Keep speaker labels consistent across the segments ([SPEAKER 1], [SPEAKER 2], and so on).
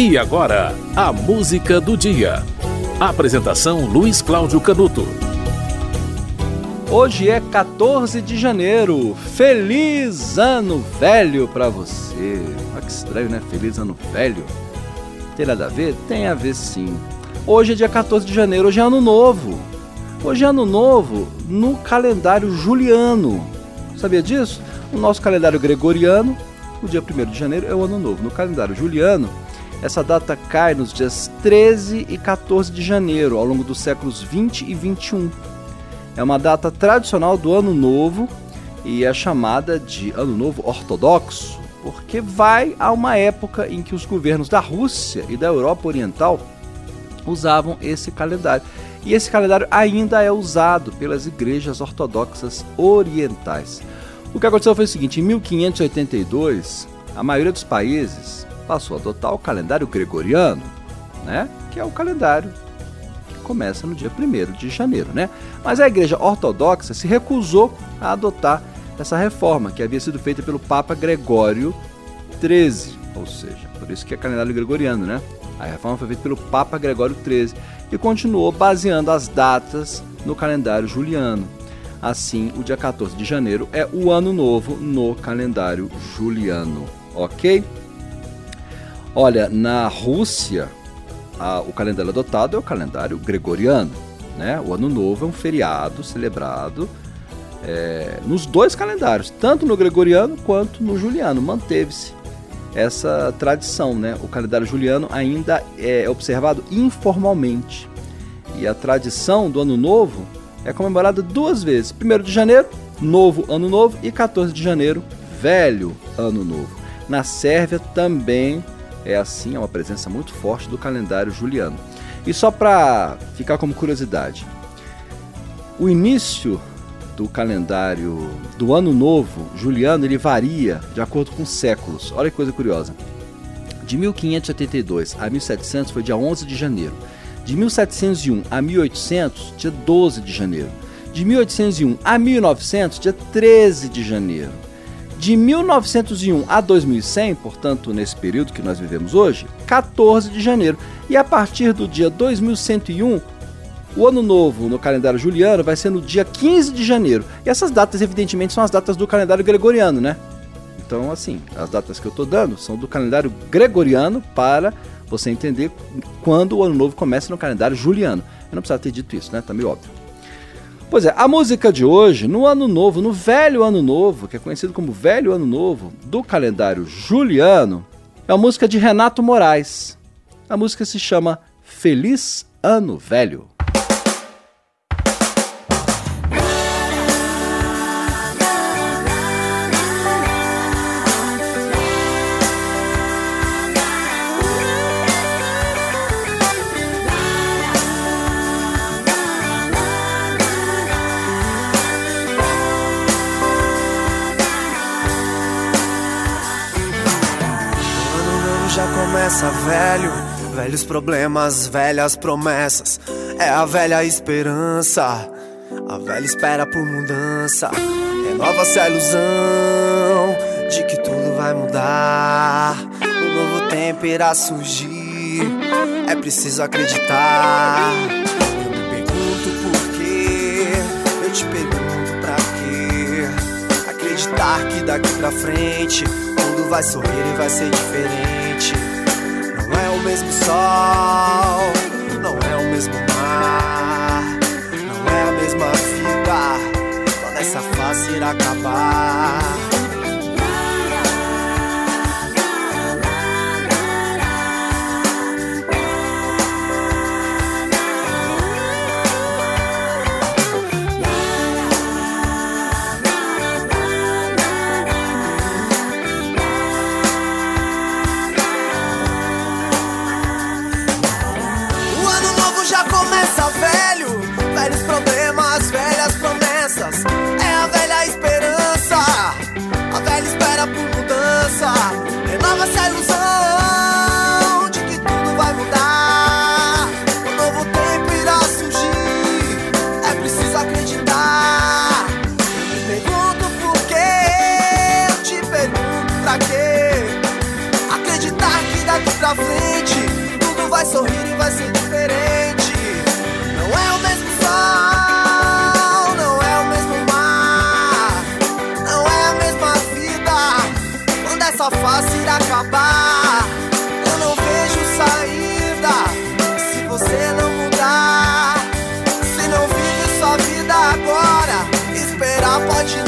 [SPEAKER 1] E agora, a música do dia. Apresentação Luiz Cláudio Canuto.
[SPEAKER 2] Hoje é 14 de janeiro. Feliz ano velho para você. Olha que estranho, né? Feliz ano velho. Tem nada a ver? Tem a ver sim. Hoje é dia 14 de janeiro, hoje é ano novo. Hoje é ano novo no calendário juliano. Sabia disso? No nosso calendário gregoriano, o dia 1 de janeiro é o ano novo. No calendário juliano, essa data cai nos dias 13 e 14 de janeiro, ao longo dos séculos 20 e 21. É uma data tradicional do Ano Novo e é chamada de Ano Novo Ortodoxo, porque vai a uma época em que os governos da Rússia e da Europa Oriental usavam esse calendário. E esse calendário ainda é usado pelas igrejas ortodoxas orientais. O que aconteceu foi o seguinte: em 1582, a maioria dos países passou a adotar o calendário gregoriano, né? Que é o calendário que começa no dia 1 de janeiro, né? Mas a Igreja Ortodoxa se recusou a adotar essa reforma que havia sido feita pelo Papa Gregório XIII, ou seja, por isso que é calendário gregoriano, né? A reforma foi feita pelo Papa Gregório XIII e continuou baseando as datas no calendário juliano. Assim, o dia 14 de janeiro é o ano novo no calendário juliano, ok? Olha, na Rússia, a, o calendário adotado é o calendário gregoriano. Né? O Ano Novo é um feriado celebrado é, nos dois calendários, tanto no gregoriano quanto no juliano. Manteve-se essa tradição. Né? O calendário juliano ainda é observado informalmente. E a tradição do Ano Novo é comemorada duas vezes: 1 de janeiro, Novo Ano Novo, e 14 de janeiro, Velho Ano Novo. Na Sérvia também é assim, é uma presença muito forte do calendário juliano. E só para ficar como curiosidade, o início do calendário do ano novo juliano ele varia de acordo com séculos. Olha que coisa curiosa. De 1582 a 1700 foi dia 11 de janeiro. De 1701 a 1800, dia 12 de janeiro. De 1801 a 1900, dia 13 de janeiro. De 1901 a 2100, portanto, nesse período que nós vivemos hoje, 14 de janeiro. E a partir do dia 2101, o ano novo no calendário juliano vai ser no dia 15 de janeiro. E essas datas, evidentemente, são as datas do calendário gregoriano, né? Então, assim, as datas que eu estou dando são do calendário gregoriano para você entender quando o ano novo começa no calendário juliano. Eu não precisava ter dito isso, né? Tá meio óbvio. Pois é, a música de hoje, no ano novo, no velho ano novo, que é conhecido como velho ano novo do calendário juliano, é a música de Renato Moraes. A música se chama Feliz Ano Velho.
[SPEAKER 3] Começa velho. Velhos problemas, velhas promessas. É a velha esperança. A velha espera por mudança. Renova-se a ilusão de que tudo vai mudar. Um novo tempo irá surgir. É preciso acreditar. Eu me pergunto por quê. Eu te pergunto pra quê. Acreditar que daqui pra frente tudo vai sorrir e vai ser diferente. O mesmo sol, não é o mesmo mar, não é a mesma vida. Toda essa face irá acabar. Fácil acabar. Eu não vejo saída se você não mudar. Se não vive sua vida agora, esperar pode não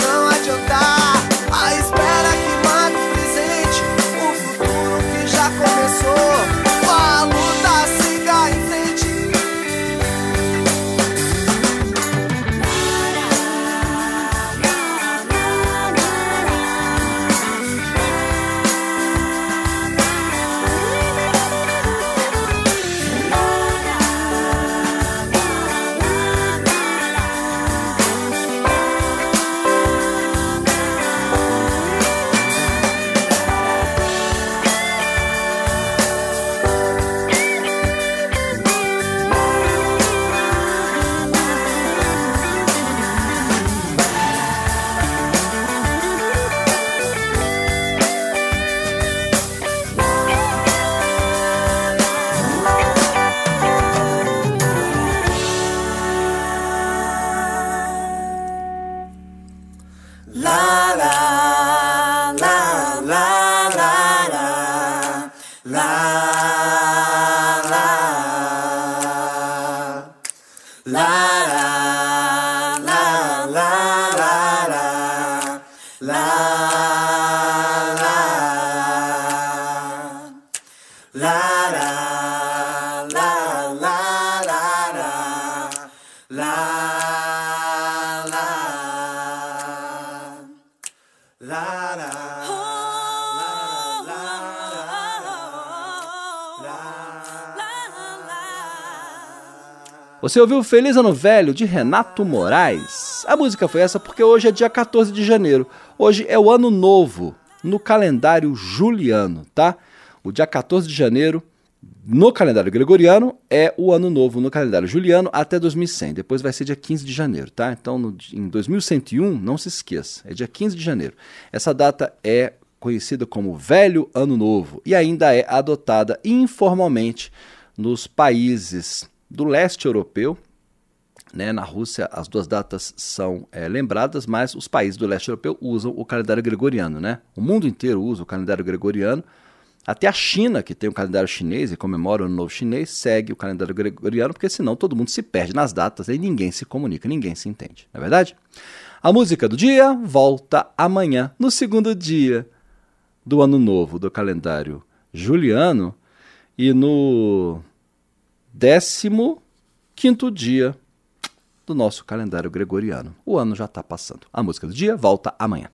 [SPEAKER 2] Você ouviu Feliz Ano Velho de Renato Moraes? A música foi essa porque hoje é dia 14 de janeiro. Hoje é o ano novo no calendário juliano, tá? O dia 14 de janeiro no calendário gregoriano é o ano novo no calendário juliano até 2100. Depois vai ser dia 15 de janeiro, tá? Então no, em 2101, não se esqueça, é dia 15 de janeiro. Essa data é conhecida como Velho Ano Novo e ainda é adotada informalmente nos países do leste europeu. Né? Na Rússia, as duas datas são é, lembradas, mas os países do leste europeu usam o calendário gregoriano. Né? O mundo inteiro usa o calendário gregoriano. Até a China, que tem o calendário chinês e comemora o ano novo chinês, segue o calendário gregoriano, porque senão todo mundo se perde nas datas e ninguém se comunica, ninguém se entende, não é verdade? A música do dia volta amanhã, no segundo dia do ano novo do calendário juliano e no décimo quinto dia do nosso calendário gregoriano. O ano já está passando. A música do dia volta amanhã.